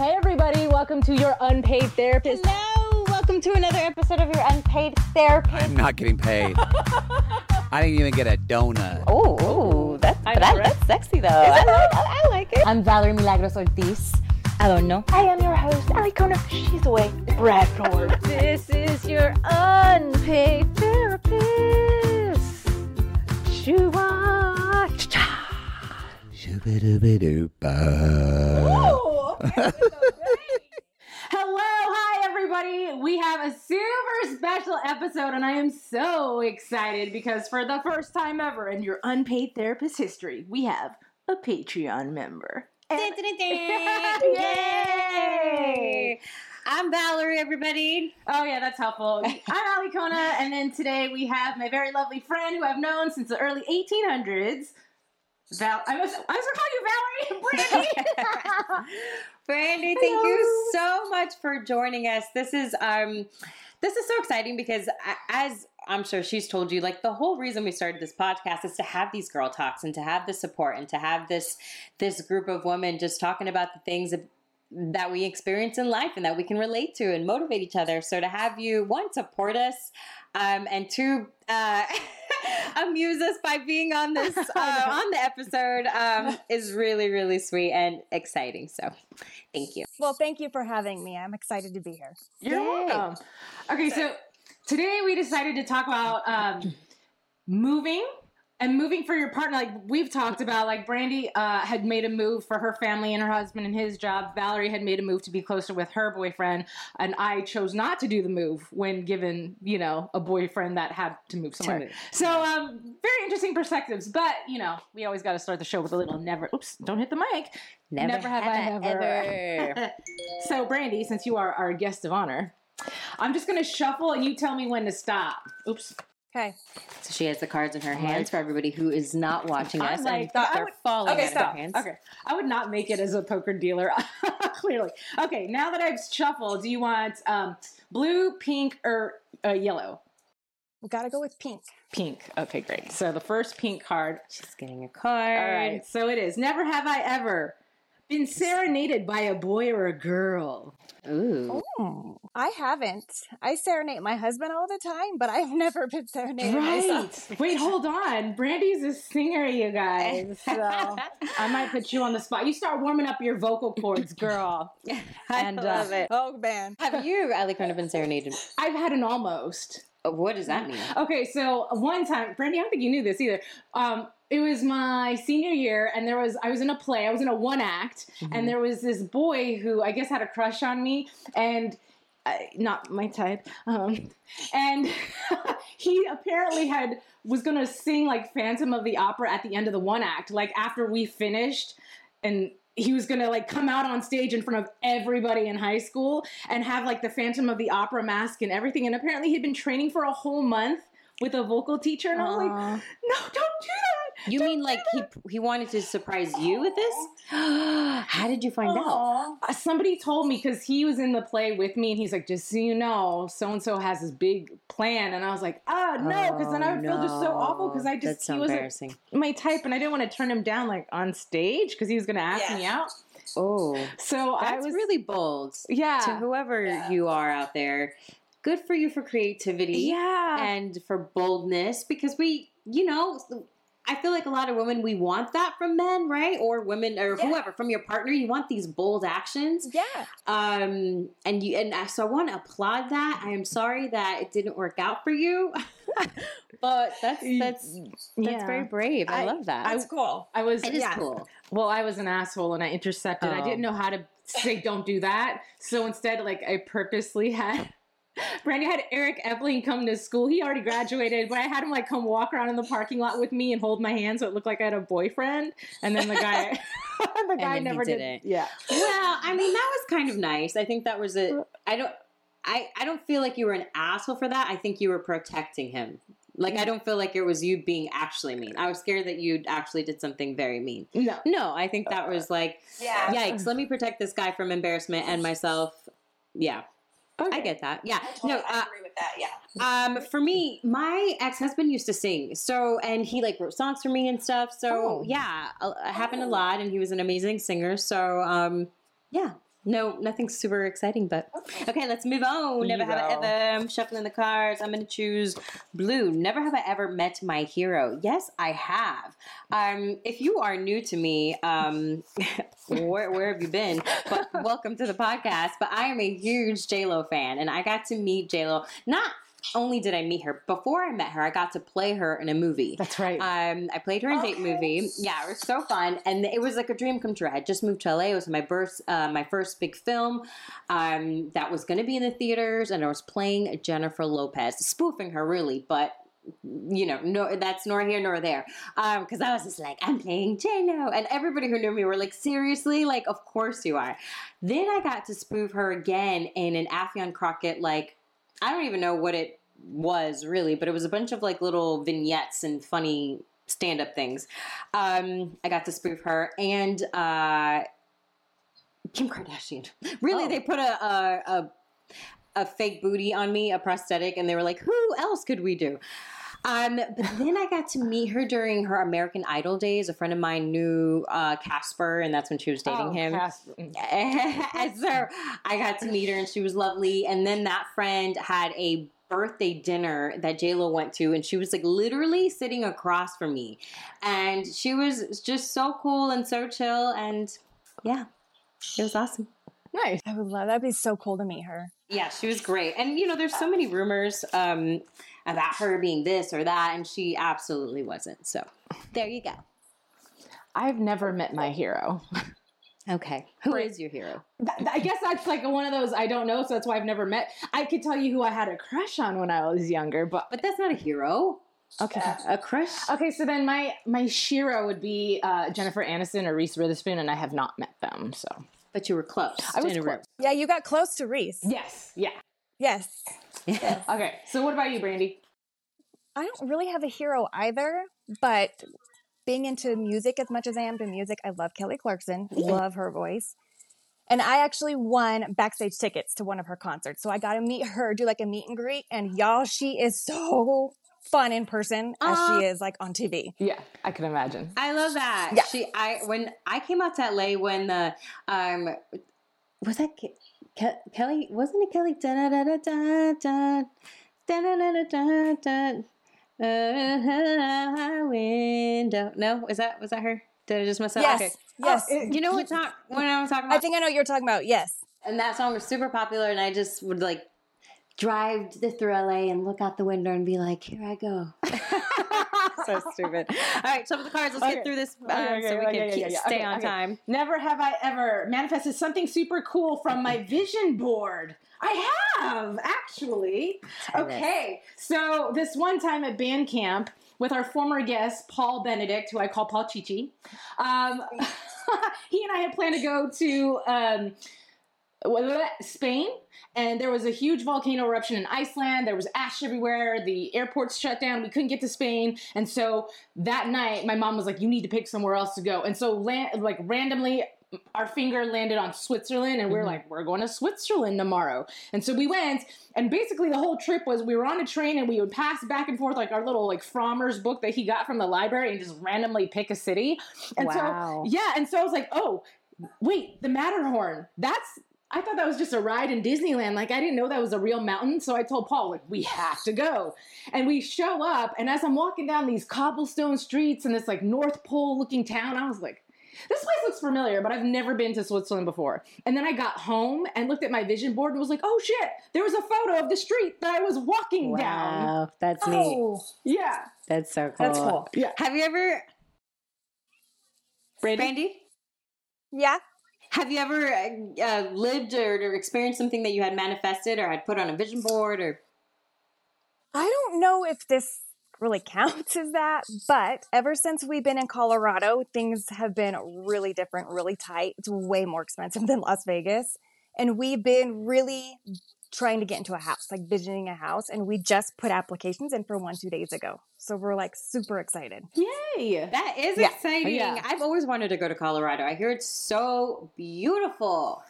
Hey, everybody, welcome to your unpaid therapist. Hello, welcome to another episode of your unpaid therapist. I'm not getting paid. I didn't even get a donut. Oh, that's I know, I- right? that's sexy though. I like, I, I like it. I'm Valery Milagros Ortiz. I don't know. I am your host, Alikona. She's away. Bradford. This is your unpaid therapist. Shua. Shoo-ba-doo-ba-doo-ba. Hello, hi everybody. We have a super special episode, and I am so excited because for the first time ever in your unpaid therapist history, we have a Patreon member. Dun, dun, dun. Yay! I'm Valery, everybody. Oh yeah, that's helpful. I'm Alikona, and then today we have my very lovely friend who I've known since the early 1800s. Val, I was I was gonna call you Valery, Brandie. Brandie, thank you so much for joining us. This is um this is so exciting because as I'm sure she's told you, like the whole reason we started this podcast is to have these girl talks and to have the support and to have this this group of women just talking about the things that, that we experience in life and that we can relate to and motivate each other. So to have you one support us, um, and two uh, amuse us by being on this uh, on the episode um, is really really sweet and exciting. So thank you. Well, thank you for having me. I'm excited to be here. You're Yay. welcome. Okay, so today we decided to talk about um, moving and moving for your partner. Like we've talked about, like Brandie uh, had made a move for her family and her husband and his job. Valerie had made a move to be closer with her boyfriend, and I chose not to do the move when given, you know, a boyfriend that had to move somewhere. So, um, very interesting perspectives. But you know, we always got to start the show with a little never. Oops! Don't hit the mic. Never have I ever. So, Brandie, since you are our guest of honor, I'm just going to shuffle and you tell me when to stop. Oops. Okay. So she has the cards in her hands for everybody who is not watching I'm us like- and thought they're would- falling Okay, out of stop. her hands. Okay. I would not make it as a poker dealer, clearly. Okay, now that I've shuffled, do you want um, blue, pink, or uh, yellow? We got to go with pink. Pink. Okay, great. So the first pink card. She's getting a card. All right, so it is. Never have I ever been serenaded by a boy or a girl. Ooh. Oh, I haven't. I serenade my husband all the time, but I've never been serenaded myself. Right. Wait, hold on. Brandie's a singer, you guys. So I might put you on the spot. You start warming up your vocal cords, girl. I And, uh, love it. Oh man. Have you, Alikona, been serenaded? I've had an almost. Uh, What does that mean? Okay, so one time, Brandie, I don't think you knew this either. Um, it was my senior year, and there was I was in a play. I was in a one act, and there was this boy who I guess had a crush on me, and uh, not my type. Um, and he apparently had was gonna sing like Phantom of the Opera at the end of the one act, like after we finished, and he was gonna like come out on stage in front of everybody in high school and have like the Phantom of the Opera mask and everything. And apparently he'd been training for a whole month with a vocal teacher, and I was like, no, don't do that. You mean like he he wanted to surprise you with this? How did you find out? Uh, somebody told me because he was in the play with me, and he's like, just so you know, so and so has this big plan, and I was like, oh no, because then I would feel just so awful because I just That's so he wasn't my type, and I didn't want to turn him down like on stage because he was going to ask me out. Oh, So I that's was really bold. yeah, To whoever you are out there, good for you for creativity. yeah. and for boldness because we, you know, I feel like a lot of women we want that from men, right? Or women or Yeah. whoever from your partner. You want these bold actions, Yeah. um, and you and I- so I want to applaud that. I am sorry that it didn't work out for you, but that's that's that's Yeah. very brave. I, I- love that. That's cool. I was it is yeah. cool. well, I was an asshole and I intercepted. I Oh. didn't know how to say don't do that, so instead, like I purposely had. Brandie had Eric Epling come to school. He already graduated, but I had him like come walk around in the parking lot with me and hold my hand so it looked like I had a boyfriend. And then the guy, the guy then he never did did, it. Yeah, Well, I mean that was kind of nice. I think that was a. I don't. I I don't feel like you were an asshole for that. I think you were protecting him. Like I don't feel like it was you being actually mean. I was scared that you actually did something very mean. no, No, I think that was like, Yeah. yikes. Let me protect this guy from embarrassment and myself. Yeah, I get that. Yeah, no. Uh, agree with that. Yeah. um, for me, my ex husband used to sing. So, and he like wrote songs for me and stuff. So, Oh. yeah, it happened a lot, and he was an amazing singer. So, um, yeah, No, nothing super exciting, but okay, let's move on. Never have I ever. I'm shuffling the cards. I'm gonna choose blue. Never have I ever met my hero. Yes, I have. Um, if you are new to me, um, where, where have you been? But welcome to the podcast. But I am a huge J Lo fan, and I got to meet J Lo. Not only did I meet her, before I met her, I got to play her in a movie. That's right. Um, I played her in Date Movie. Yeah, it was so fun, and it was like a dream come true. I had just moved to LA. It was my first, uh, my first big film um, that was going to be in the theaters, and I was playing Jennifer Lopez, spoofing her really, but you know, no, that's nor here nor there. Um, because I was just like, I'm playing J Lo, and everybody who knew me were like, seriously, like, of course you are. Then I got to spoof her again in an Affion Crockett, like, I don't even know what it was really, but it was a bunch of like little vignettes and funny stand up things. Um, I got to spoof her and uh, Kim Kardashian. Really, Oh. they put a, a a a fake booty on me, a prosthetic, and they were like, "Who else could we do?" Um, but then I got to meet her during her American Idol days. A friend of mine knew uh, Casper, and that's when she was dating Oh, him. Casper. and so I got to meet her, and she was lovely. And then that friend had a birthday dinner that J Lo went to, and she was like literally sitting across from me, and she was just so cool and so chill, and yeah, it was awesome. Nice. I would love that'd be so cool to meet her. Yeah, she was great. And you know, there's so many rumors um, about her being this or that, and she absolutely wasn't. So there you go. I've never met my hero. Okay, who is Right. your hero? Th- th- I guess that's like one of those I don't know, so that's why I've never met. I could tell you who I had a crush on when I was younger, but But that's not a hero. okay. A crush. Okay, so then my my shiro would be uh, Jennifer Aniston or Reese Witherspoon, and I have not met them. So But you were close. I was in a room. close. Yeah, you got close to Reese. yes, yeah. Yes. Okay, so what about you, Brandie? I don't really have a hero either, but being into music as much as I am to music, I love Kelly Clarkson. Love her voice. And I actually won backstage tickets to one of her concerts. So I got to meet her, do like a meet and greet. And y'all, she is so fun in person as Aw. she is like on TV. Yeah, I can imagine. I love that. Yeah. She I when I came out to LA when the um was that Ke- Ke- Kelly wasn't it Kelly da da da da da da da da da da uh, window. No, is that was that her? Did I just mess up? Yes. Okay. Yes. Oh, You know what talk when I was talking about I think I know what you're talking about. Yes. and that song was super popular and I just would like drive th- through LA and look out the window and be like, here I go. so stupid. All right, some of the cards. Let's Okay. get through this um, Okay, okay, so we can keep, stay on time. Never have I ever manifested something super cool from my vision board. I have, actually. Okay, so this one time at band camp with our former guest, Paul Benedict, who I call Paul Chichi, um, he and I had planned to go to um, Spain, and there was a huge volcano eruption in Iceland. There was ash everywhere. The airports shut down. We couldn't get to Spain, and so that night, my mom was like, "You need to pick somewhere else to go." And so, land, like randomly, our finger landed on Switzerland, and we are mm-hmm. like, "We're going to Switzerland tomorrow." And so we went, and basically the whole trip was we were on a train, and we would pass back and forth like our little like Frommer's book that he got from the library, and just randomly pick a city. And Wow. so, yeah, and so I was like, "Oh, wait, the Matterhorn. That's." I thought that was just a ride in Disneyland. Like I didn't know that was a real mountain. So I told Paul, like, we have to go. And we show up, and as I'm walking down these cobblestone streets in this like North Pole looking town, I was like, this place looks familiar, but I've never been to Switzerland before. And then I got home and looked at my vision board and was like, oh shit, there was a photo of the street that I was walking down. Wow, that's oh, neat. Oh, Yeah. That's so cool. that's cool. Yeah. Have you ever, Brandie? Brandie? Yeah. Have you ever uh, uh, lived or, or experienced something that you had manifested or had put on a vision board or? I don't know if this really counts as that, but ever since we've been in Colorado, things have been really different, really tight. It's way more expensive than Las Vegas. And we've been really trying to get into a house, like visiting a house. And we just put applications in for one, two days ago. So we're like super excited. Yay. That is Yeah. Oh, exciting. Yeah. I've always wanted to go to Colorado. I hear it's so beautiful.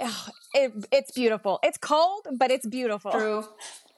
Ugh, It, it's beautiful. It's cold, but it's beautiful. True.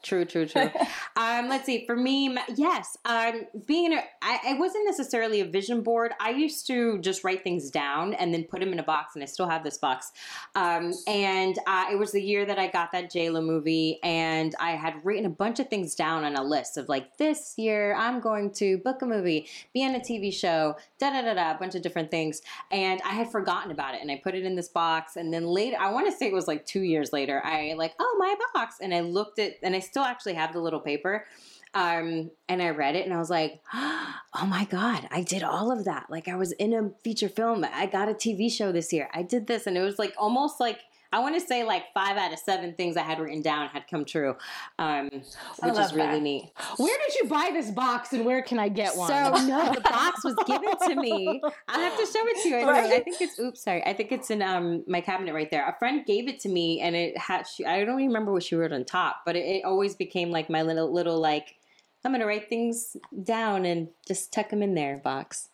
True, true, true. um, let's see. For me, yes, um, being a, I, I wasn't necessarily a vision board. I used to just write things down and then put them in a box, and I still have this box. Um, and uh, it was the year that I got that J Lo movie, and I had written a bunch of things down on a list of like, this year I'm going to book a movie, be on a TV show, da da da da, a bunch of different things. And I had forgotten about it, and I put it in this box. And then later, I want to say it was like two years later, I like, oh my box, and I looked at, and I still actually have the little paper. Um, and I read it and I was like, oh my God, I did all of that. Like I was in a feature film. I got a TV show this year. I did this. And it was like almost like, I want to say like five out of seven things I had written down had come true, um, which is really that. neat. Where did you buy this box and where can I get one? So no, the box was given to me. I have to show it to you. I, Right. I think it's oops, sorry. I think it's in um my cabinet right there. A friend gave it to me, and it had. She, I don't even remember what she wrote on top, but it, it always became like my little little like. I'm gonna write things down and just tuck them in there box.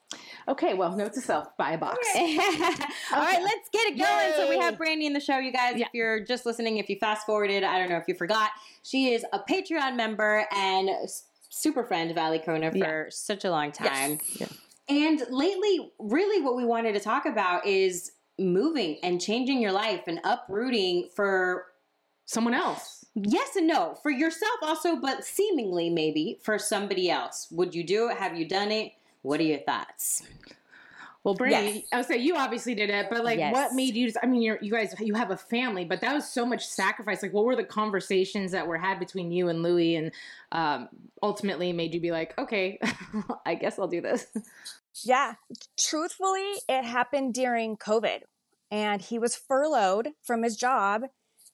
Okay, well, note to self: buy a box. All right, let's get it going. So we have Brandie in the show, you guys. Yeah. If you're just listening, if you fast forwarded, I don't know if you forgot, she is a Patreon member and super friend of Alikona for Yeah. such a long time. Yeah. And lately, really, what we wanted to talk about is moving and changing your life and uprooting for Someone else. yes and no for yourself also, but seemingly maybe for somebody else. Would you do it? Have you done it? What are your thoughts? Well, Brandie, Yes. I would say you obviously did it, but like, Yes. what made you? I mean, you're, you guys, you have a family, but that was so much sacrifice. Like, what were the conversations that were had between you and Louie, and um, ultimately made you be like, okay, I guess I'll do this. Yeah, truthfully, it happened during COVID, and he was furloughed from his job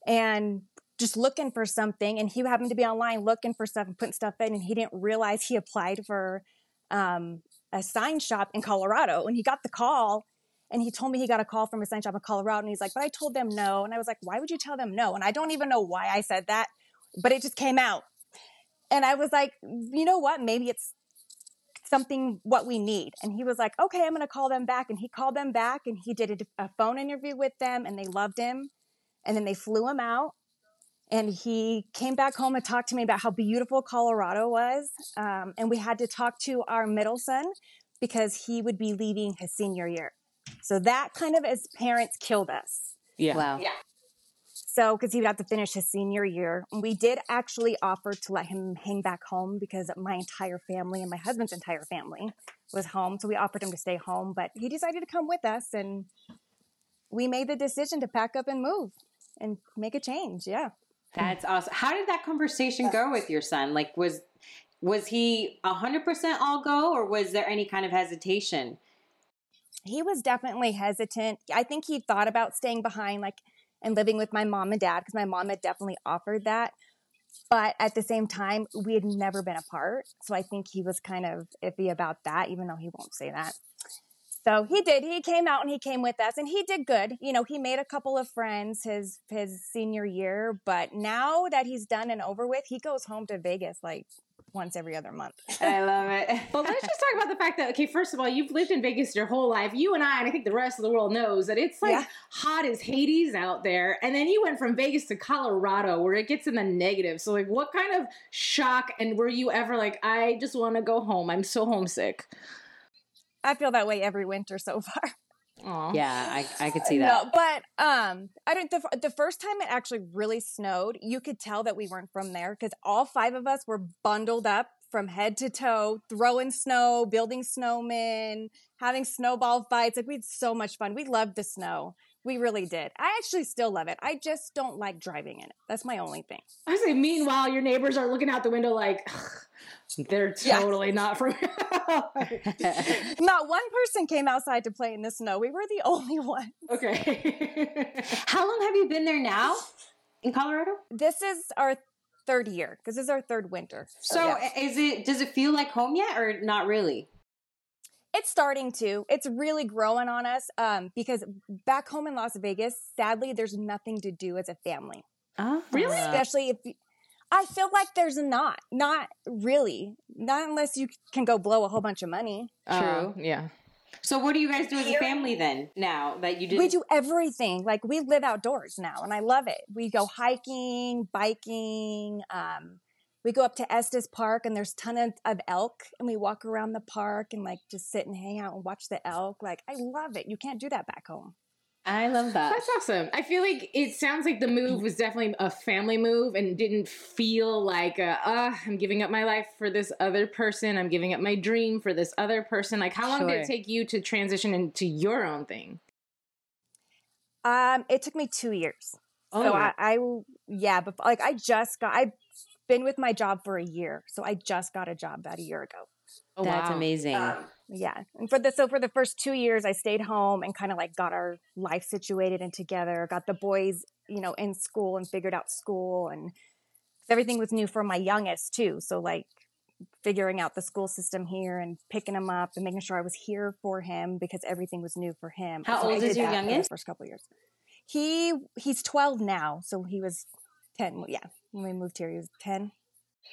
and just looking for something. And he happened to be online looking for stuff and putting stuff in, and he didn't realize he applied for um, a sign shop in Colorado. And he got the call, and he told me he got a call from a sign shop in Colorado, and he's like, "But I told them no." And I was like, "Why would you tell them no?" And I don't even know why I said that, but it just came out. And I was like, "You know what? Maybe it's something what we need. And he was like, okay, I'm going to call them back. And he called them back and he did a, a phone interview with them and they loved him. And then they flew him out. And he came back home and talked to me about how beautiful Colorado was. Um, and we had to talk to our middle son because he would be leaving his senior year. So that kind of, as parents, killed us. Yeah. Wow. Yeah. So, because he would have to finish his senior year, we did actually offer to let him hang back home because my entire family and my husband's entire family was home. So we offered him to stay home, but he decided to come with us, and we made the decision to pack up and move and make a change. Yeah. That's awesome. How did that conversation go with your son? Like, was was he hundred percent all go, or was there any kind of hesitation? he was definitely hesitant. I think he thought about staying behind, like, and living with my mom and dad, because my mom had definitely offered that. But at the same time, we had never been apart. So I think he was kind of iffy about that, even though he won't say that. So he did. He came out and he came with us and he did good. You know, he made a couple of friends his his senior year, but now that he's done and over with, he goes home to Vegas like once every other month. I love it. Well, let's just talk about the fact that okay, first of all, you've lived in Vegas your whole life. You and I, and I think the rest of the world knows that it's like Yeah. hot as Hades out there. And then you went from Vegas to Colorado, where it gets in the negative. So, like, what kind of shock? And were you ever like, I just want to go home? I'm so homesick. I feel that way every winter so far. Aw. yeah, I, I could see that. No, but um, I don't. The, the first time it actually really snowed, you could tell that we weren't from there because all five of us were bundled up from head to toe, throwing snow, building snowmen, having snowball fights. Like we had so much fun. We loved the snow. We really did. I actually still love it. I just don't like driving in it. That's my only thing. I say, meanwhile, your neighbors are looking out the window like, they're totally not from Not one person came outside to play in the snow. We were the only one. okay. How long have you been there now in Colorado? This is our third year because this is our third winter. So yeah. is it? Does it feel like home yet, or not really? It's starting to. It's really growing on us um, because back home in Las Vegas, sadly, there's nothing to do as a family. Oh, Really? Especially if you, I feel like there's not, not really, not unless you can go blow a whole bunch of money. Uh, yeah. So what do you guys do as a family then? Now that you did, We do everything. Like we live outdoors now, and I love it. We go hiking, biking. Um, we go up to Estes Park, and there's ton of, of elk, and we walk around the park and like just sit and hang out and watch the elk. Like I love it. You can't do that back home. I love that. That's awesome. I feel like it sounds like the move was definitely a family move and didn't feel like, uh, uh, I'm giving up my life for this other person. I'm giving up my dream for this other person. Like, how long did it take you to transition into your own thing? Um, it took me two years. Oh. So I, I, yeah, but like I just got, I've been with my job for a year. So I just got a job about a year ago. Oh, That's wow. amazing. Um, yeah. And for the, so for the first two years, I stayed home and kind of like got our life situated and together, got the boys, you know, in school and figured out school and everything was new for my youngest too. So like figuring out the school system here and picking him up and making sure I was here for him because everything was new for him. How So old is your the youngest? First couple of years. He he's 12 now, so he was 10. Yeah, when we moved here, he was 10.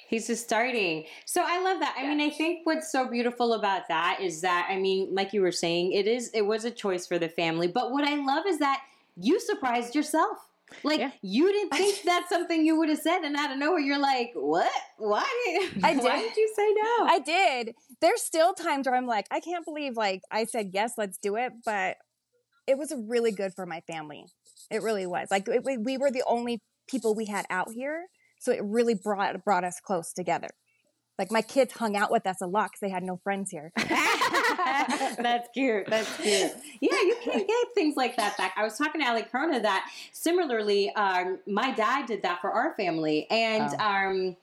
He's just starting. So I love that. I mean, I think what's so beautiful about that is that I mean, like you were saying, it is it was a choice for the family. But what I love is that you surprised yourself. Like Yeah. you didn't think that's something you would have said, and out of nowhere, you're like, "What? Why did I Why did. did you say no?" I did. There's still times where I'm like, I can't believe like I said yes, let's do it, but it was really good for my family. It really was. Like it, we- we were the only people we had out here, so it really brought brought us close together. Like my kids hung out with us a lot because they had no friends here. That's cute. That's cute. Yeah, you can't get things like that back. I was talking to Ali Krona that similarly, um, my dad did that for our family, and Oh. um,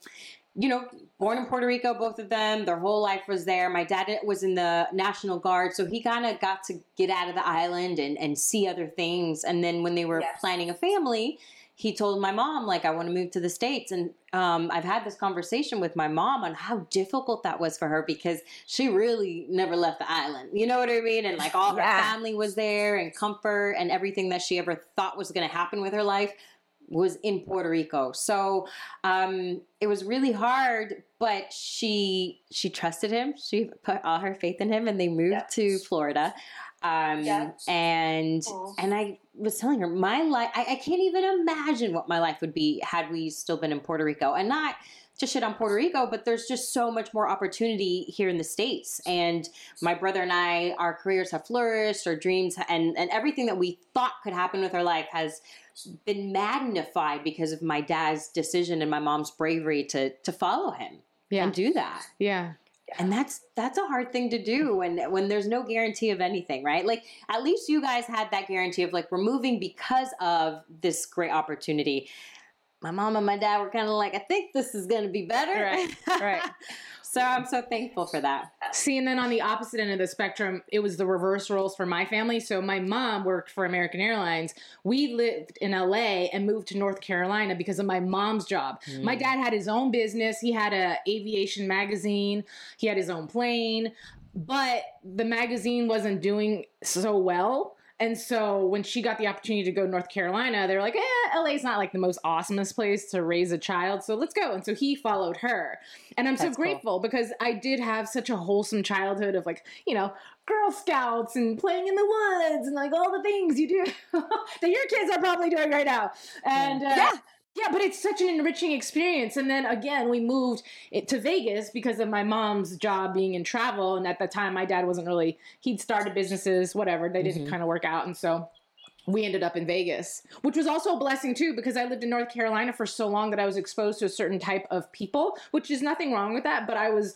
you know, born in Puerto Rico, both of them, their whole life was there. My dad was in the National Guard, so he kind of got to get out of the island and, and see other things. And then when they were Yes. planning a family, he told my mom, like, I want to move to the States. And um, I've had this conversation with my mom on how difficult that was for her because she really never left the island. You know what I mean? And like all her family was there and comfort and everything that she ever thought was going to happen with her life was in Puerto Rico. So um, it was really hard, but she she trusted him. She put all her faith in him, and they moved to Florida. Um. And Cool. and I was telling her my life. I, I can't even imagine what my life would be had we still been in Puerto Rico, and not to shit on Puerto Rico, but there's just so much more opportunity here in the states. And my brother and I, our careers have flourished, our dreams, and and everything that we thought could happen with our life has been magnified because of my dad's decision and my mom's bravery to to follow him Yeah. and do that. Yeah. And that's that's a hard thing to do when when there's no guarantee of anything, right? Like at least you guys had that guarantee of like we're moving because of this great opportunity. My mom and my dad were kind of like, I think this is going to be better. Right, right. so I'm so thankful for that. See, and then on the opposite end of the spectrum, it was the reverse roles for my family. So my mom worked for American Airlines. We lived in LA and moved to North Carolina because of my mom's job. My hmm. dad had his own business. He had a aviation magazine. He had his own plane, but the magazine wasn't doing so well. And so when she got the opportunity to go to North Carolina, they were like, eh, LA's not like the most awesomest place to raise a child. So let's go. And so he followed her. And I'm That's so cool. grateful because I did have such a wholesome childhood of like, you know, Girl Scouts and playing in the woods and like all the things you do that your kids are probably doing right now. And uh, Yeah. Yeah, but it's such an enriching experience. And then again, we moved it to Vegas because of my mom's job being in travel. And at the time, my dad wasn't really, he'd started businesses, whatever. They didn't mm-hmm. kind of work out. And so we ended up in Vegas, which was also a blessing too, because I lived in North Carolina for so long that I was exposed to a certain type of people, which is nothing wrong with that. But I was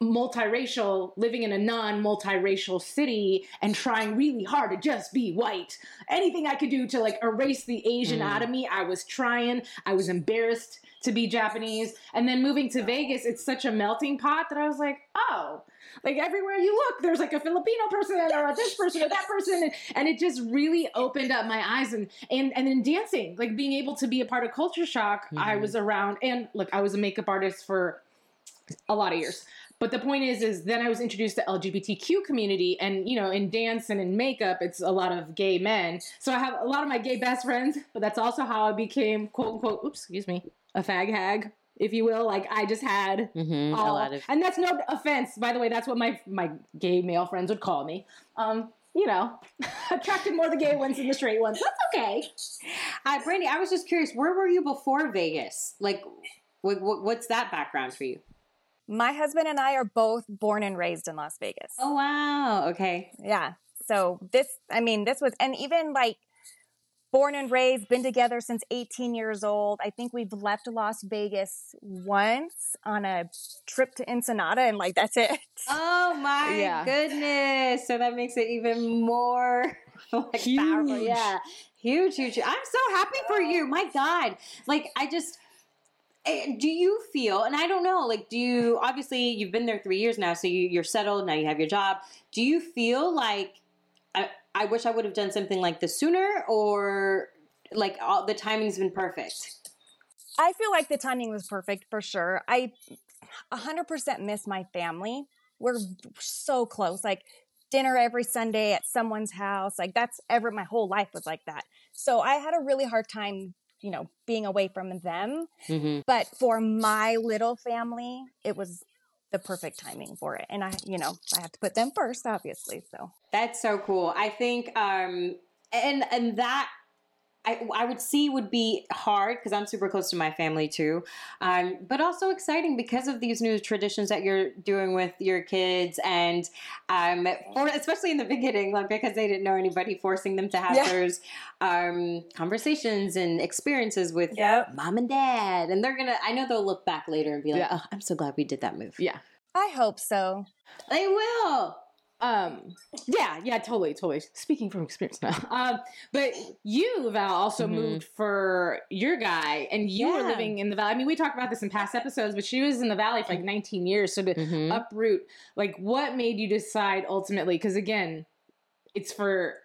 multiracial, living in a non multiracial city and trying really hard to just be white. Anything I could do to like erase the Asian out of me, I was trying. I was embarrassed to be Japanese. And then moving to Vegas, it's such a melting pot that I was like, oh, like everywhere you look, there's like a Filipino person or a this person or that person. And, and it just really opened up my eyes. And, and, and then dancing, like being able to be a part of Culture Shock, I mm-hmm. was around. And look, I was a makeup artist for a lot of years. But the point is, is then I was introduced to LGBTQ community, and you know, in dance and in makeup, it's a lot of gay men. So I have a lot of my gay best friends, but that's also how I became quote unquote, oops, excuse me, a fag hag. if you will. Like I just had Mm-hmm. all, a lot of and that's no offense, by the way. That's what my my gay male friends would call me. Um, you know, attracted more the gay ones than the straight ones. That's okay. Uh, Brandie, I was just curious, where were you before Vegas? Like, what, what, what's that background for you? My husband and I are both born and raised in Las Vegas. Oh, wow. Okay. Yeah. So this, I mean, this was, and even like born and raised, been together since 18 years old. I think we've left Las Vegas once on a trip to Ensenada, and like that's it. Oh, my Yeah. goodness. So that makes it even more like, powerful. Huge. Yeah. Huge, huge. I'm so happy for you. My God. Like, I just. Do you feel, and I don't know, like, do you, obviously, you've been there three years now, so you, you're settled, now you have your job. Do you feel like, I, I wish I would have done something like this sooner, or like all the timing's been perfect? I feel like the timing was perfect for sure. I 100% miss my family. We're so close. Like dinner every Sunday at someone's house. Like that's ever my whole life was like that. So I had a really hard time, you know, being away from them. Mm-hmm. But for my little family, it was the perfect timing for it. And I, you know, I have to put them first, obviously. So That's so cool. I think, um, and and that I I would see would be hard because I'm super close to my family too, um, but also exciting because of these new traditions that you're doing with your kids and um, for especially in the beginning, like because they didn't know anybody, forcing them to have Yeah. those um, conversations and experiences with Yep. mom and dad, and they're gonna. I know they'll look back later and be like, Yeah. "Oh, I'm so glad we did that move." Yeah. I hope so. They will. Um, yeah, yeah, totally, totally. Speaking from experience now. Um, but you, Val, also Mhm. moved for your guy, and you were living in the valley. I mean, we talked about this in past episodes, but she was in the valley for like 19 years. So to Mhm. uproot, like, what made you decide ultimately? Because again, it's for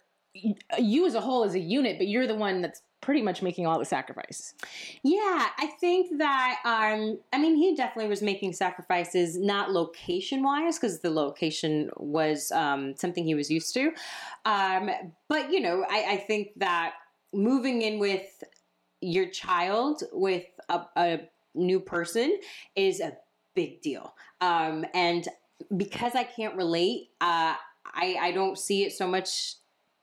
you as a whole, as a unit, but you're the one that's pretty much making all the sacrifices. Yeah, I think that um I mean he definitely was making sacrifices not location wise because the location was um something he was used to. Um but you know, I, I think that moving in with your child with a, a new person is a big deal. Um and because I can't relate, uh I, I don't see it so much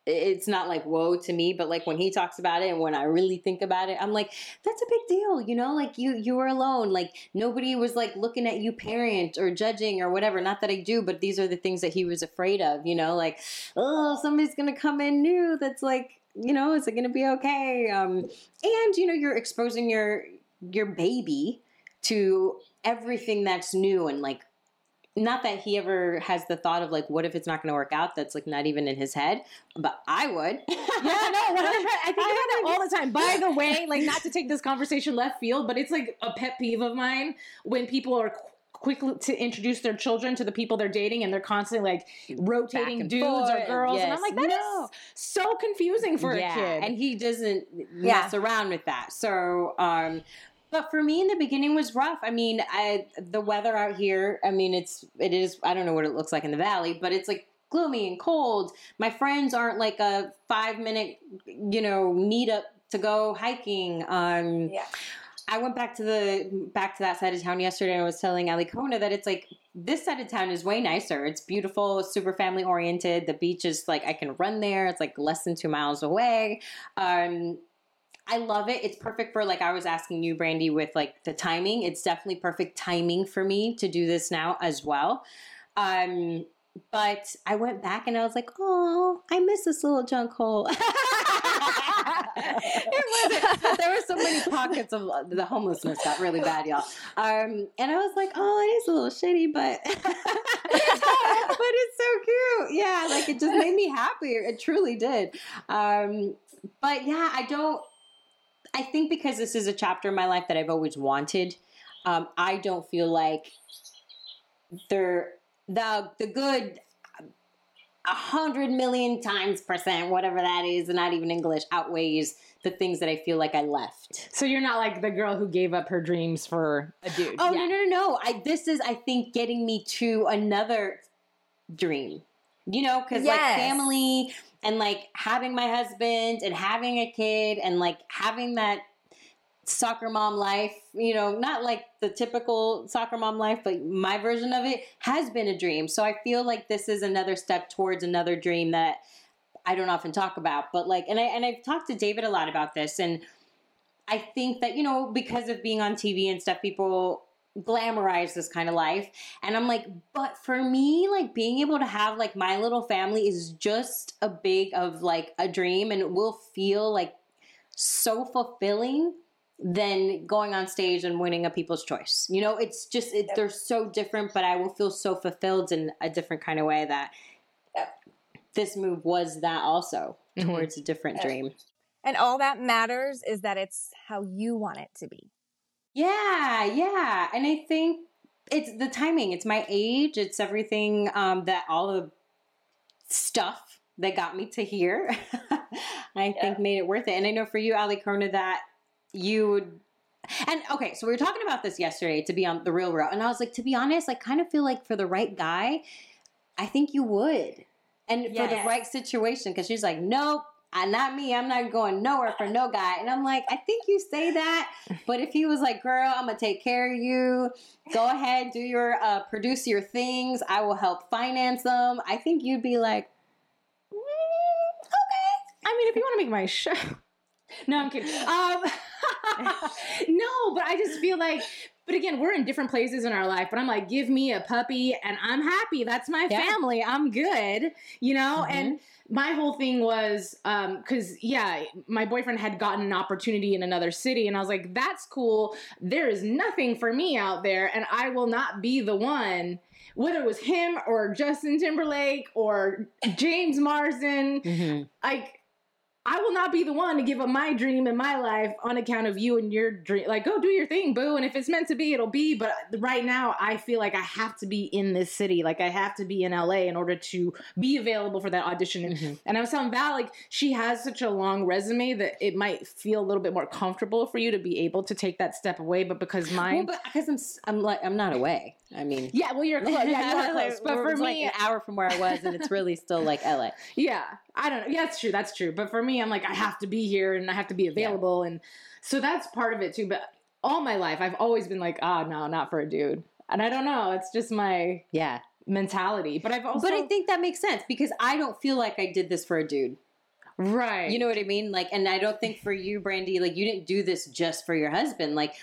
it's not like whoa to me, but like when he talks about it and when I really think about it, I'm like, that's a big deal, you know? Like you you were alone. Like nobody was like looking at you parent or judging or whatever. Not that I do, but these are the things that he was afraid of, you know, like, oh, somebody's gonna come in new that's like, you know, is it gonna be okay? Um and you know, you're exposing your your baby to everything that's new and like not that he ever has the thought of like what if it's not going to work out that's like not even in his head but i would Yeah, no, 100%. I think about that all the time. By the way, like not to take this conversation left field, but it's like a pet peeve of mine when people are qu- quick to introduce their children to the people they're dating and they're constantly like rotating dudes forth, or girls. And I'm like, that is no. so confusing for yeah, a kid. and he doesn't Yeah. mess around with that. So, um, but for me in the beginning was rough. I mean, I, the weather out here. I mean, it's it is. I don't know what it looks like in the valley, but it's like gloomy and cold. My friends aren't like a five minute, you know, meetup to go hiking. Um, Yeah. I went back to the back to that side of town yesterday and I was telling Alikona that it's like this side of town is way nicer. It's beautiful, it's super family oriented. The beach is like I can run there. It's like less than two miles away. Um, I love it. It's perfect for like I was asking you, Brandie, with like the timing. It's definitely perfect timing for me to do this now as well. Um, but I went back and I was like, oh, I miss this little junk hole. There were so many pockets of the homelessness got really bad, y'all. Um, and I was like, oh, it is a little shitty, but but it's so cute. Yeah, like it just made me happy. It truly did. Um, but yeah, I don't. I think because this is a chapter in my life that I've always wanted, um, I don't feel like there the the good a hundred million times percent, whatever that is, not even English, outweighs the things that I feel like I left. so you're not like the girl who gave up her dreams for a dude. Oh Yeah. no no no no! I this is I think getting me to another dream. You know, because like family and like having my husband and having a kid and like having that soccer mom life, you know, not like the typical soccer mom life, but my version of it has been a dream. So I feel like this is another step towards another dream that I don't often talk about. But like and I and I've talked to David a lot about this and I think that, you know, because of being on TV and stuff, people glamorize this kind of life. And I'm like, but for me, like being able to have like my little family is just a big of like a dream and it will feel like so fulfilling than going on stage and winning a people's choice. You know, it's just it, they're so different, but I will feel so fulfilled in a different kind of way that this move was that also Mhm. towards a different dream. And all that matters is that it's how you want it to be. Yeah, yeah. And I think it's the timing, it's my age, it's everything um, that all the stuff that got me to here, I think made it worth it. And I know for you, Alikona, that you would. And okay, so we were talking about this yesterday to be on the real route. And I was like, to be honest, I kind of feel like for the right guy, I think you would. And for the right situation, because she's like, nope, uh, not me. I'm not going nowhere for no guy. And I'm like, I think you say that, but if he was like, girl, I'm gonna take care of you. Go ahead, do your uh, produce your things. I will help finance them. I think you'd be like, "Mm, okay. I mean, if you want to make my show. No, I'm kidding. Um, no, but I just feel like, but again, we're in different places in our life. But I'm like, give me a puppy and I'm happy. That's my Yeah. family. I'm good, you know? Mhm. And my whole thing was, um, cause yeah, my boyfriend had gotten an opportunity in another city and I was like, that's cool. There is nothing for me out there and I will not be the one whether it was him or Justin Timberlake or James Marsden, like I will not be the one to give up my dream in my life on account of you and your dream. Like, go do your thing, boo. And if it's meant to be, it'll be. But right now, I feel like I have to be in this city. Like, I have to be in LA in order to be available for that audition. And- Mhm. And I was telling Val, like, she has such a long resume that it might feel a little bit more comfortable for you to be able to take that step away. But because Well, mine. but because I'm, I'm like, I'm not away. I mean, yeah, well, you're close. Yeah, you are close. But for like an hour from where I was, and it's really still like LA. Yeah, I don't know. Yeah, that's true. That's true. But for me, I'm like, I have to be here and I have to be available. And so that's part of it too. But all my life, I've always been like, ah, no, not for a dude. And I don't know. It's just my Yeah, mentality. But I've also. but I think that makes sense because I don't feel like I did this for a dude. Right. You know what I mean? Like, and I don't think for you, Brandie, like you didn't do this just for your husband. Like,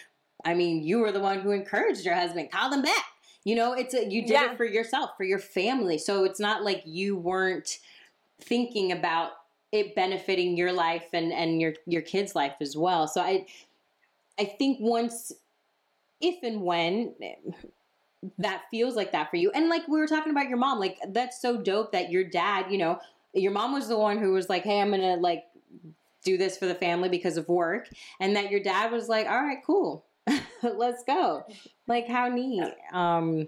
I mean, you were the one who encouraged your husband, call him back. You know, it's a, you did Yeah. it for yourself, for your family. So it's not like you weren't thinking about it benefiting your life and and your your kids' life as well. So I I think once if and when that feels like that for you. And like we were talking about your mom, like that's so dope that your dad, you know, your mom was the one who was like, "Hey, I'm going to like do this for the family because of work." And that your dad was like, "All right, cool. Let's go." Like how neat. Um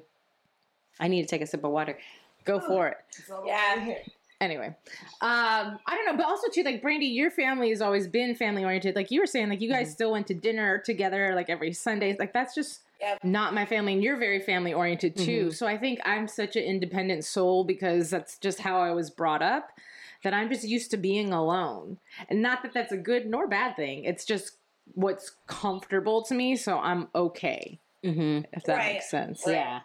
I need to take a sip of water. Go for it. Yeah. Anyway, um, I don't know, but also too, like Brandie, your family has always been family oriented. Like you were saying, like you guys still went to dinner together, like every Sunday. Like that's just Yep. not my family, and you're very family oriented too. So I think I'm such an independent soul because that's just how I was brought up. That I'm just used to being alone, and not that that's a good nor bad thing. It's just what's comfortable to me, so I'm okay. Mhm. If that Right. makes sense. Yeah.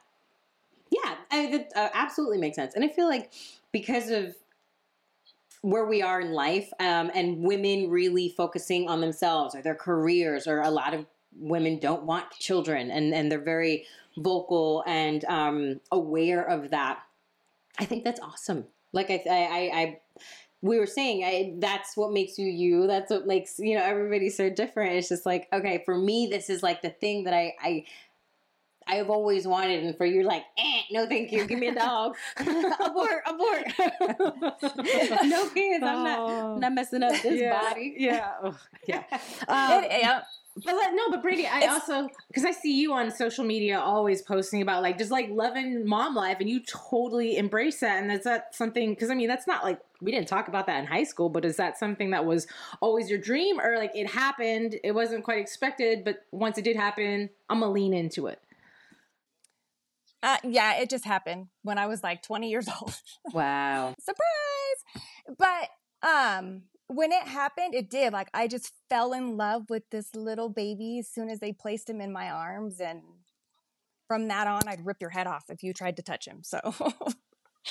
Yeah, I, that uh, absolutely makes sense. And I feel like because of where we are in life um, and women really focusing on themselves or their careers, or a lot of women don't want children and, and they're very vocal and um, aware of that. I think that's awesome. Like I, I, I, we were saying, I, that's what makes you you. That's what makes you know everybody so different. It's just like okay, for me, this is like the thing that I, I I've always wanted, and for you, like, eh, no, thank you, give me a dog, abort, abort. no kids, I'm not, I'm not messing up this yeah, body. Yeah. Ugh, yeah. Um, It- yeah. But like, no, but Brady, I also because I see you on social media always posting about like just like loving mom life, and you totally embrace that. And is that something? Because I mean, that's not like we didn't talk about that in high school, but is that something that was always your dream, or like it happened? It wasn't quite expected, but once it did happen, I'm gonna lean into it. Uh, yeah, it just happened when I was like 20 years old. Wow. Surprise! But um when it happened, it did. Like I just fell in love with this little baby as soon as they placed him in my arms and from that on I'd rip your head off if you tried to touch him. So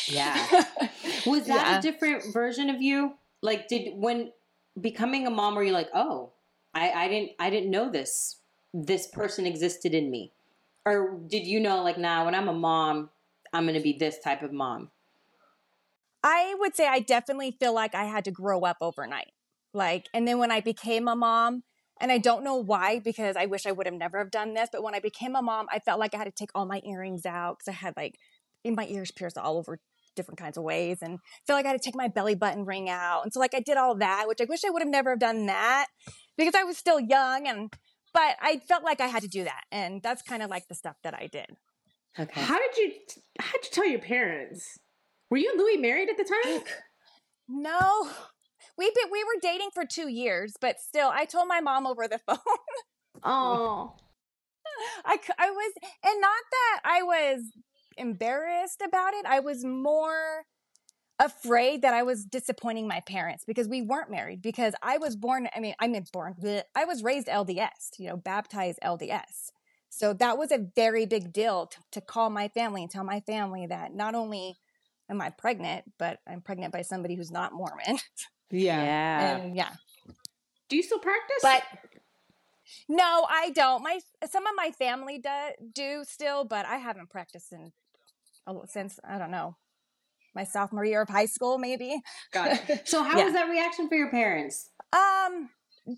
Yeah. Was that Yeah. a different version of you? Like did when becoming a mom were you like, "Oh, I I didn't I didn't know this this person existed in me." Or did you know like, "Nah, when I'm a mom, I'm going to be this type of mom." I would say I definitely feel like I had to grow up overnight. Like, and then when I became a mom, and I don't know why, because I wish I would have never have done this, but when I became a mom, I felt like I had to take all my earrings out because I had like in my ears pierced all over different kinds of ways and felt like I had to take my belly button ring out. And so like I did all that, which I wish I would have never have done that because I was still young and but I felt like I had to do that. And that's kind of like the stuff that I did. Okay. How did you how did you tell your parents? Were you and Louis married at the time? No. We been, we were dating for 2 years, but still I told my mom over the phone. Oh. I I was, and not that I was embarrassed about it. I was more afraid that I was disappointing my parents because we weren't married. Because I was born, I mean, I mean, born, bleh, I was raised LDS, you know, baptized LDS. So that was a very big deal to, to call my family and tell my family that not only am I pregnant, but I'm pregnant by somebody who's not Mormon. Yeah. and yeah. Do you still practice? But no, I don't. My some of my family do, do still, but I haven't practiced in a- since I don't know my sophomore year of high school, maybe. got it. So how Yeah. was that reaction for your parents? Um,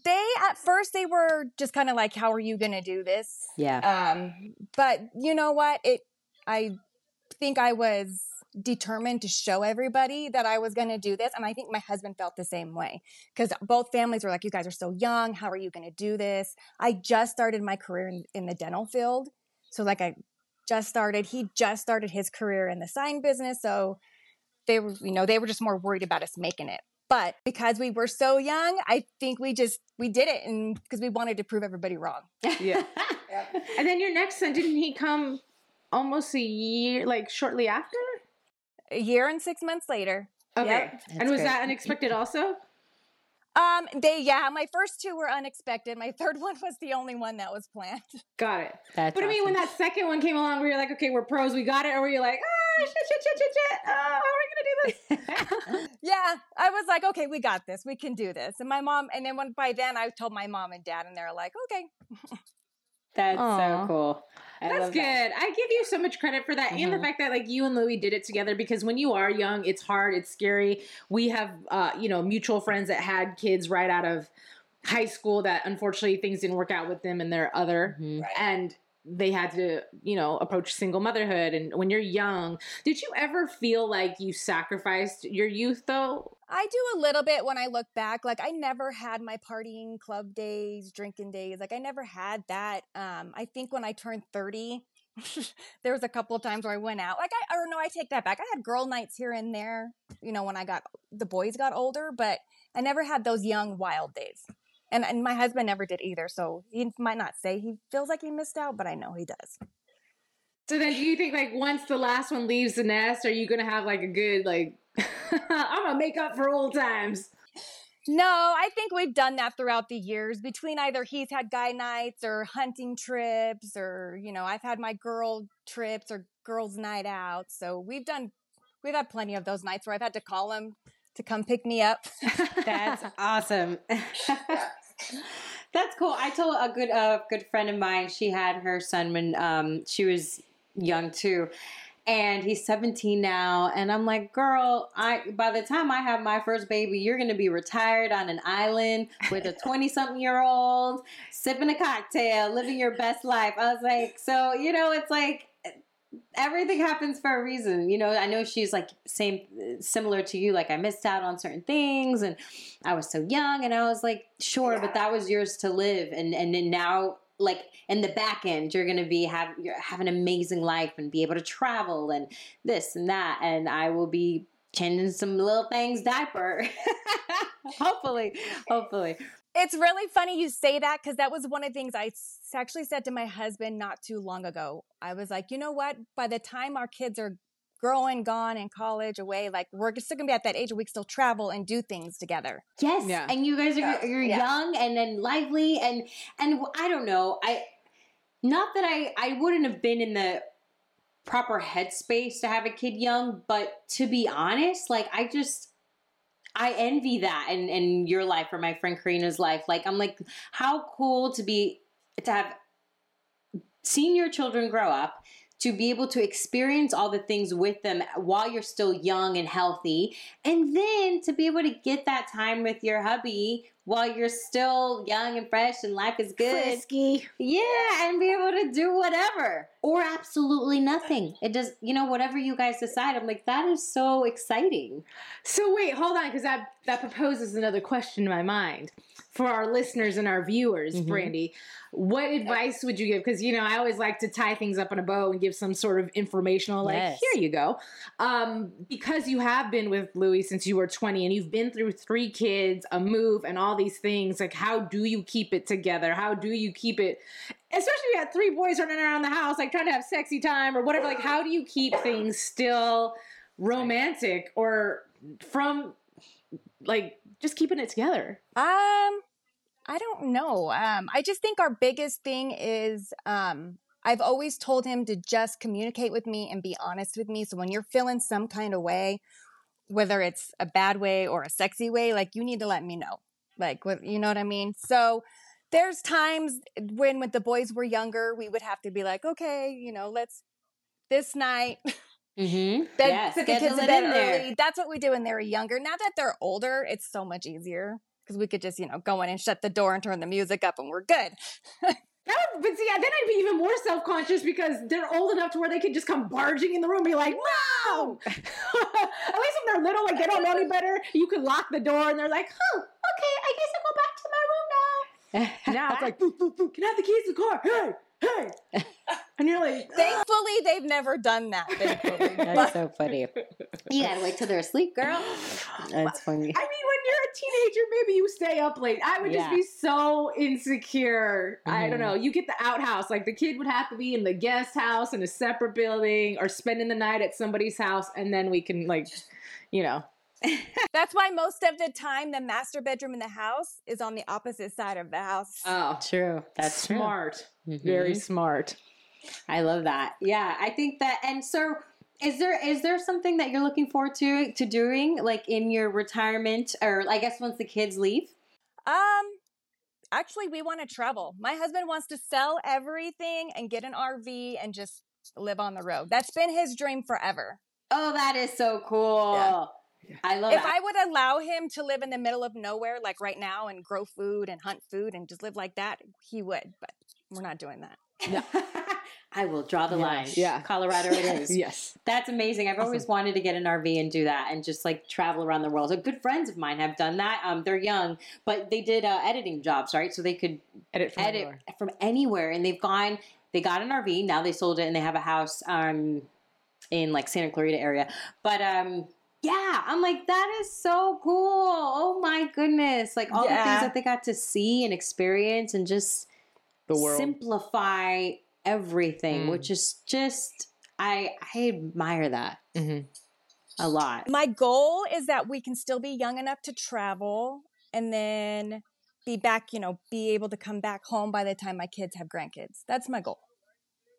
they at first they were just kind of like, "How are you going to do this?" Yeah. Um, but you know what? It I think I was determined to show everybody that I was going to do this, and I think my husband felt the same way because both families were like, "You guys are so young. How are you going to do this?" I just started my career in, in the dental field, so like I just started. He just started his career in the sign business, so they were, you know, they were just more worried about us making it. But because we were so young, I think we just we did it, and because we wanted to prove everybody wrong. Yeah. And then your next son, didn't he come almost a year, like shortly after? A year and six months later. Okay. Yep. and was great. that unexpected also? Um, they yeah, my first two were unexpected. My third one was the only one that was planned. Got it. That's But I mean, when that second one came along, were you like, okay, we're pros, we got it? Or were you like, ah, shit, shit, shit, shit, shit. Oh, how are we going to do this? Yeah, I was like, okay, we got this. We can do this. And my mom, and then when by then I told my mom and dad, and they're like, okay. That's Aw. so cool. I That's good. that. I give you so much credit for that, and the Mhm. fact that like you and Louie did it together. Because when you are young, it's hard, it's scary. We have, uh, you know, mutual friends that had kids right out of high school that unfortunately things didn't work out with them and their other, Mhm. and they had to, you know, approach single motherhood. And when you're young, did you ever feel like you sacrificed your youth though? I do a little bit when I look back. Like I never had my partying club days, drinking days. Like I never had that. Um, I think when I turned 30, there was a couple of times where I went out. Like I or no, I take that back. I had girl nights here and there, you know, when I got the boys got older, but I never had those young wild days. And and my husband never did either. So he might not say he feels like he missed out, but I know he does. So then, do you think like once the last one leaves the nest, are you gonna have like a good like? I'm gonna make up for old times. No, I think we've done that throughout the years between either he's had guy nights or hunting trips or, you know, I've had my girl trips or girls' night out. So we've done, we've had plenty of those nights where I've had to call him to come pick me up. That's awesome. That's cool. I told a good uh, good friend of mine. She had her son when um, she was young too, and he's 17 now. And I'm like, girl, I by the time I have my first baby, you're gonna be retired on an island with a 20 something year old, sipping a cocktail, living your best life. I was like, so you know, it's like everything happens for a reason. You know, I know she's like same similar to you. Like I missed out on certain things, and I was so young, and I was like, sure, but that was yours to live, and and then now. Like in the back end, you're gonna be have you're have an amazing life and be able to travel and this and that, and I will be changing some little things diaper. hopefully, hopefully. It's really funny you say that because that was one of the things I actually said to my husband not too long ago. I was like, you know what? By the time our kids are growing, gone in college, away, like we're still gonna be at that age where we can still travel and do things together. Yes, Yeah. and you guys are Yeah. you're Yeah. young and then lively and and I don't know. I not that I I wouldn't have been in the proper headspace to have a kid young, but to be honest, like I just I envy that in in your life or my friend Karina's life. Like I'm like how cool to be to have seen your children grow up to be able to experience all the things with them while you're still young and healthy and then to be able to get that time with your hubby while you're still young and fresh and life is good Frisky. yeah and be able to do whatever or absolutely nothing it does you know whatever you guys decide i'm like that is so exciting So wait, hold on, because that that proposes another question in my mind for our listeners and our viewers, Mhm. Brandie. What advice would you give? Because you know, I always like to tie things up in a bow and give some sort of informational, like, Yes. here you go. Um, because you have been with Louis since you were 20 and you've been through three kids, a move, and all these things, like how do you keep it together? How do you keep it especially you got three boys running around the house, like trying to have sexy time or whatever. Like, how do you keep things still romantic or from like just keeping it together? Um, I don't know. Um, I just think our biggest thing is um, I've always told him to just communicate with me and be honest with me. So when you're feeling some kind of way, whether it's a bad way or a sexy way, like you need to let me know. Like, what you know what I mean? So there's times when, when the boys were younger, we would have to be like, okay, you know, let's this night mm-hmm bed, yeah, put the kids to bed in there. early. That's what we do when they were younger. Now that they're older, it's so much easier because we could just, you know, go in and shut the door and turn the music up and we're good. Would, but see, then I'd be even more self conscious because they're old enough to where they could just come barging in the room and be like, no! At least when they're little, like they don't know any better, you could lock the door and they're like, oh, okay, I guess I'll go back to my room now. Now it's like, boo, boo, boo, can I have the keys to the car? Hey, hey. And you're like, Thankfully, they've never done that. Thankfully. That's so funny. You gotta wait till they're asleep, girl. That's funny. I mean, when you're a teenager, maybe you stay up late. I would just be so insecure. I don't Mhm. know. You get the outhouse. Like the kid would have to be in the guest house in a separate building or spending the night at somebody's house, and then we can, like, you know. That's why most of the time the master bedroom in the house is on the opposite side of the house. Oh, True. That's smart. true. Very Mhm. smart. I love that. Yeah, I think that. And so, is there is there something that you're looking forward to to doing, like in your retirement, or I guess once the kids leave? Um, actually, we want to travel. My husband wants to sell everything and get an RV and just live on the road. That's been his dream forever. Oh, that is so cool. Yeah. I love if that. I would allow him to live in the middle of nowhere, like right now, and grow food and hunt food and just live like that, he would. But we're not doing that. I will draw the Yeah, line. yeah. Colorado it is. Yes. That's amazing. I've always wanted to get an RV and do that and just like travel around the world. So good friends of mine have done that. Um, they're young, but they did uh, editing jobs, right? So they could Edit from edit anywhere. from anywhere, and they've gone. They got an RV. Now they sold it, and they have a house um, in like Santa Clarita area. But um, yeah, I'm like that is so cool. Oh my goodness! Like all the things that they got to see and experience, and just The world. simplify everything, Mm. which is just I I admire that Mhm. a lot. My goal is that we can still be young enough to travel and then be back, you know, be able to come back home by the time my kids have grandkids. That's my goal.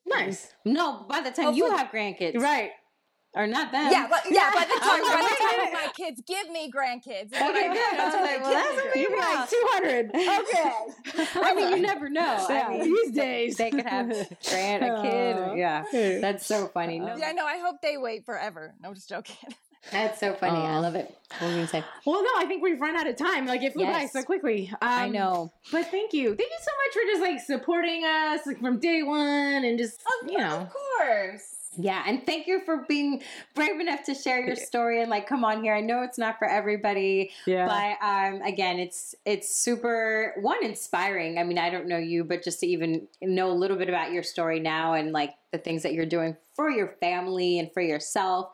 Nice. No, by the time you have grandkids, Right. Or not them? Yeah, but yeah, by the time, by the time my kids give me grandkids. Okay, what good. I was That's like, well, that's. You'd be like 200. Okay. I mean, you never know. Yeah, I mean, these days. they could have grand a kid. Oh. Yeah, that's so funny. No, Yeah, no, I hope they wait forever. No, just joking. that's so funny. I love it. What were you say? Well, no, I think we've run out of time. Like it flew by so quickly. Um, I know. But thank you. Thank you so much for just like supporting us like from day one and just you know. Of course. Yeah, and thank you for being brave enough to share your story and like come on here. I know it's not for everybody, Yeah. but um again, it's it's super one inspiring. I mean, I don't know you, but just to even know a little bit about your story now and like the things that you're doing for your family and for yourself.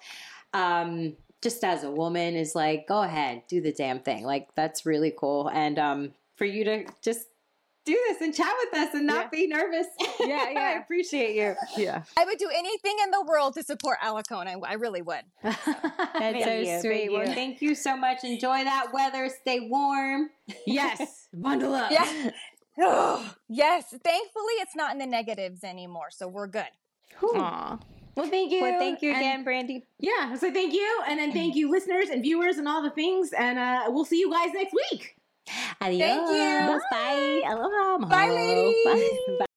Um just as a woman is like go ahead, do the damn thing. Like that's really cool and um for you to just do this and chat with us and not be nervous. Yeah, yeah. I appreciate you. Yeah. I would do anything in the world to support Alikona. I, I really would. That's Thank so you, sweet. thank Well, you. thank you so much. Enjoy that weather. Stay warm. yes. Bundle up. Yeah. yes. Thankfully, it's not in the negatives anymore, so we're good. Aw. Well, thank you. Well, thank you And- again, Brandie. yeah. So thank you, and then thank you, listeners and viewers, and all the things. And uh, we'll see you guys next week. Adios. you. Bye. Aloha. Bye, mahalo. ladies. Bye.